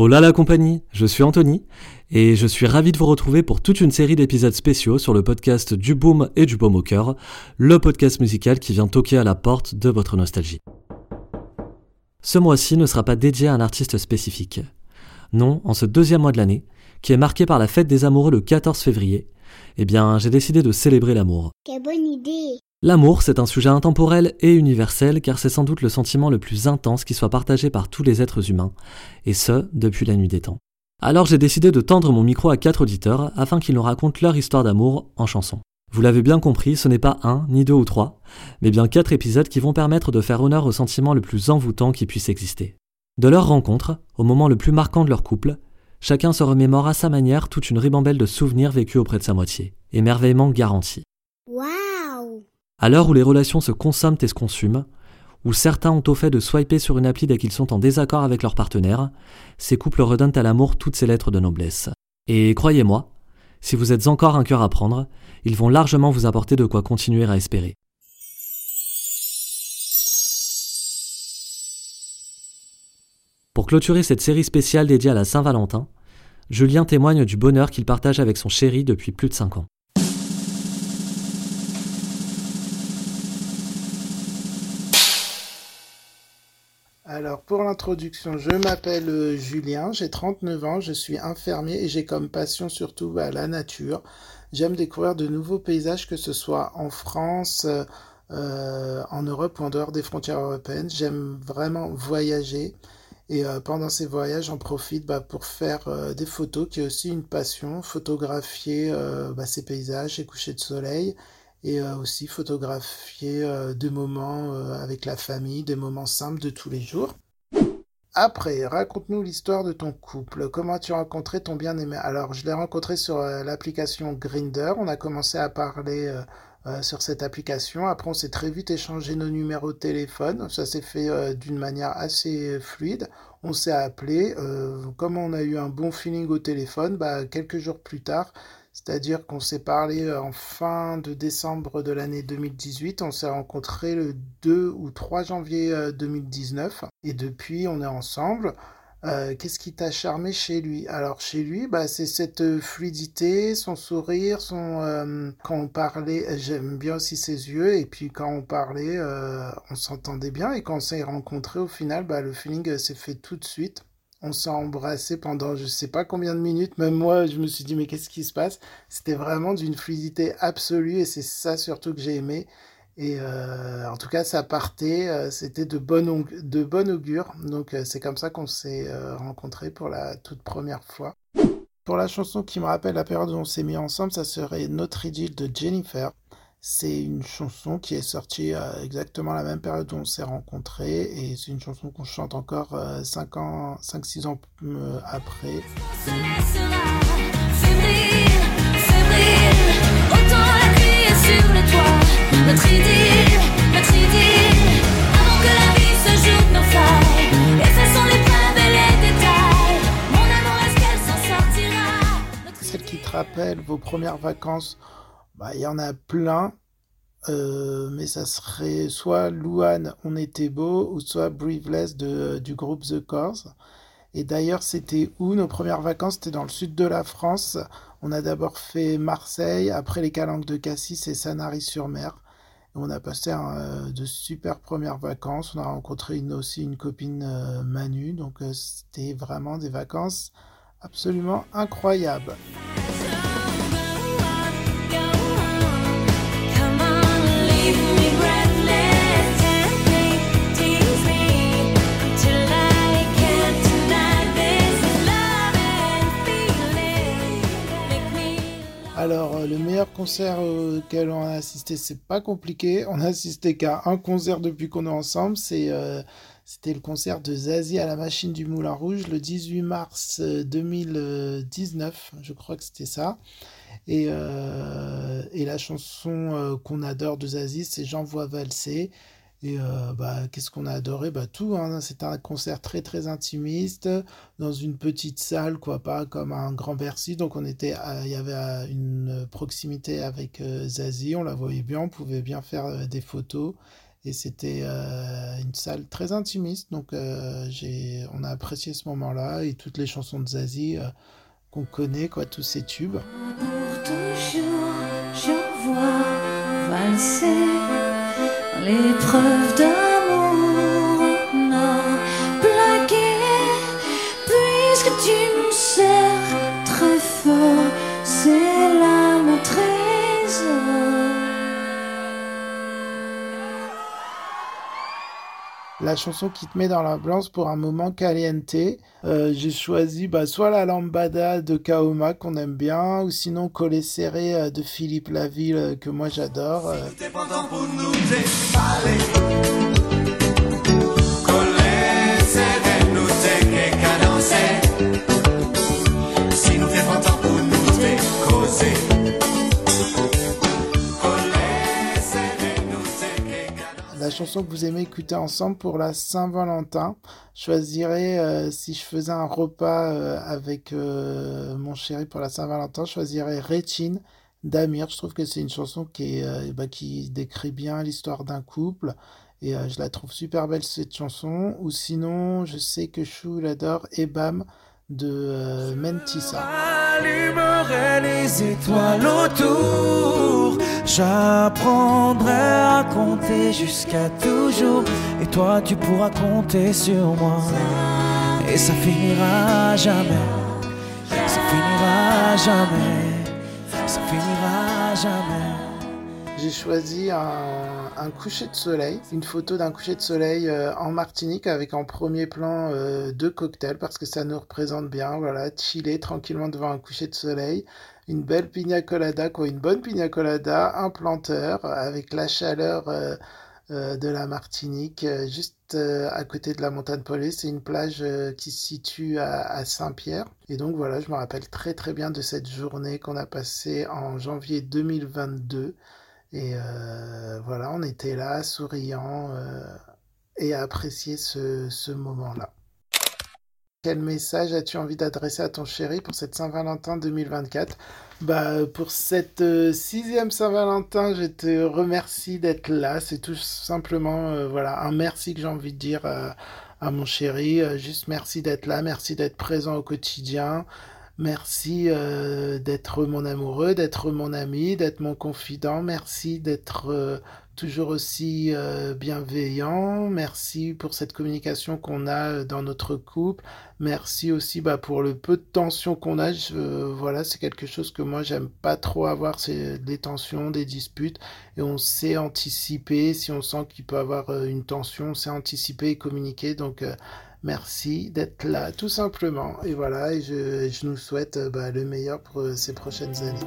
Hola la compagnie, je suis Anthony et je suis ravi de vous retrouver pour toute une série d'épisodes spéciaux sur le podcast du boom et du baume au cœur, le podcast musical qui vient toquer à la porte de votre nostalgie. Ce mois-ci ne sera pas dédié à un artiste spécifique. Non, en ce deuxième mois de l'année, qui est marqué par la fête des amoureux le 14 février, eh bien j'ai décidé de célébrer l'amour. Quelle bonne idée L'amour, c'est un sujet intemporel et universel car c'est sans doute le sentiment le plus intense qui soit partagé par tous les êtres humains, et ce, depuis la nuit des temps. Alors j'ai décidé de tendre mon micro à quatre auditeurs afin qu'ils nous racontent leur histoire d'amour en chanson. Vous l'avez bien compris, ce n'est pas un, ni deux ou trois, mais bien quatre épisodes qui vont permettre de faire honneur au sentiment le plus envoûtant qui puisse exister. De leur rencontre, au moment le plus marquant de leur couple, chacun se remémore à sa manière toute une ribambelle de souvenirs vécus auprès de sa moitié, émerveillement garanti. À l'heure où les relations se consomment et se consument, où certains ont au fait de swiper sur une appli dès qu'ils sont en désaccord avec leur partenaire, ces couples redonnent à l'amour toutes ces lettres de noblesse. Et croyez-moi, si vous êtes encore un cœur à prendre, ils vont largement vous apporter de quoi continuer à espérer. Pour clôturer cette série spéciale dédiée à la Saint-Valentin, Julien témoigne du bonheur qu'il partage avec son chéri depuis plus de 5 ans. Alors pour l'introduction, je m'appelle euh, Julien, j'ai 39 ans, je suis infirmier et j'ai comme passion surtout bah, la nature. J'aime découvrir de nouveaux paysages, que ce soit en France, euh, euh, en Europe ou en dehors des frontières européennes. J'aime vraiment voyager et pendant ces voyages, j'en profite bah, pour faire des photos, qui est aussi une passion, photographier bah, ces paysages, ces couchers de soleil et euh, aussi photographier euh, des moments euh, avec la famille, des moments simples de tous les jours. Après, raconte-nous l'histoire de ton couple. Comment as-tu rencontré ton bien-aimé? Alors, je l'ai rencontré sur l'application Grindr. On a commencé à parler sur cette application. Après, on s'est très vite échangé nos numéros de téléphone. Ça s'est fait d'une manière assez fluide. On s'est appelé. Comme on a eu un bon feeling au téléphone, bah, quelques jours plus tard, c'est-à-dire qu'on s'est parlé euh, en fin de décembre de l'année 2018. On s'est rencontré le 2 ou 3 janvier euh, 2019. Et depuis, on est ensemble. Euh, qu'est-ce qui t'a charmé chez lui? Alors chez lui, bah, c'est cette euh, fluidité, son sourire, son euh, quand on parlait, j'aime bien aussi ses yeux, et puis quand on parlait, euh, on s'entendait bien, et quand on s'est rencontrés, au final, bah, le feeling euh, s'est fait tout de suite. On s'est embrassé pendant je sais pas combien de minutes, même moi je me suis dit mais qu'est-ce qui se passe? C'était vraiment d'une fluidité absolue, et c'est ça surtout que j'ai aimé. Et euh, en tout cas, ça partait, euh, c'était de bon, aug- de bon augure. Donc euh, c'est comme ça qu'on s'est rencontrés pour la toute première fois. Pour la chanson qui me rappelle la période où on s'est mis ensemble, ça serait Notre idylle de Jennifer. C'est une chanson qui est sortie à exactement la même période où on s'est rencontrés et c'est une chanson qu'on chante encore euh, 5 ans, 5-6 ans euh, après. Celle qui te rappelle vos premières vacances, bah, il y en a plein, euh, mais ça serait soit Louane, On était beau, ou soit Breathless de, du groupe The Corrs. Et d'ailleurs, c'était où nos premières vacances? C'était dans le sud de la France. On a d'abord fait Marseille, après les Calanques de Cassis et Sanary-sur-Mer. On a passé euh, de super premières vacances. On a rencontré aussi une copine euh, Manu, donc euh, c'était vraiment des vacances absolument incroyables. Alors, euh, le meilleur concert auquel on a assisté, c'est pas compliqué. On a assisté qu'à un concert depuis qu'on est ensemble. Euh, c'était le concert de Zazie à la Machine du Moulin Rouge le 18 mars euh, 2019. Je crois que c'était ça. Euh, et la chanson euh, qu'on adore de Zazie, c'est J'envoie valser. Et euh, bah, qu'est-ce qu'on a adoré? Bah, tout, hein. C'était un concert très très intimiste, dans une petite salle, quoi, pas comme un grand Bercy. Donc on était, il y avait euh, une proximité avec Zazie, on la voyait bien, on pouvait bien faire des photos. Et c'était une salle très intimiste, donc on a apprécié ce moment-là et toutes les chansons de Zazie qu'on connaît, quoi, tous ces tubes. Valser l'épreuve d'amour la chanson qui te met dans l'ambiance pour un moment caliente. Euh, j'ai choisi bah, soit la lambada de Kaoma qu'on aime bien, ou sinon Collet serré euh, de Philippe Laville euh, que moi j'adore. euh. Chanson que vous aimez écouter ensemble pour la Saint-Valentin, choisirais, euh, si je faisais un repas euh, avec euh, mon chéri pour la Saint-Valentin, choisirais Rétine d'Amir. Je trouve que c'est une chanson qui, bah, qui décrit bien l'histoire d'un couple. Et je la trouve super belle cette chanson. Ou sinon, je sais que Chou l'adore, Ebam de euh, Mentissa. Allumerai les étoiles autour. J'apprendrai à compter jusqu'à toujours. Et toi, tu pourras compter sur moi. Et ça finira jamais. Ça finira jamais. Ça finira jamais. J'ai choisi un, coucher de soleil, une photo d'un coucher de soleil euh, en Martinique avec en premier plan euh, deux cocktails parce que ça nous représente bien, voilà, chiller tranquillement devant un coucher de soleil, une belle pina colada, quoi, une bonne pina colada, un planteur avec la chaleur euh, de la Martinique, juste à côté de la montagne Pelée. C'est une plage qui se situe à Saint-Pierre. Et donc voilà, je me rappelle très très bien de cette journée qu'on a passée en janvier 2022. Et euh, voilà, on était là, souriant euh, et à apprécier ce, ce moment-là. Quel message as-tu envie d'adresser à ton chéri pour cette Saint-Valentin 2024 Bah, pour cette euh, sixième Saint-Valentin, je te remercie d'être là. C'est tout simplement voilà un merci que j'ai envie de dire à, mon chéri. Juste merci d'être là, merci d'être présent au quotidien. Merci euh, d'être mon amoureux, d'être mon ami, d'être mon confident. Merci d'être euh, toujours aussi euh, bienveillant. Merci pour cette communication qu'on a euh, dans notre couple. Merci aussi bah, pour le peu de tension qu'on a. Je- euh, voilà, c'est quelque chose que moi j'aime pas trop avoir, c'est des tensions, des disputes. Et on sait anticiper. Si on sent qu'il peut avoir une tension, on sait anticiper et communiquer. Donc Merci d'être là, tout simplement. Et voilà, et je, nous souhaite euh, bah, le meilleur pour euh, ces prochaines années.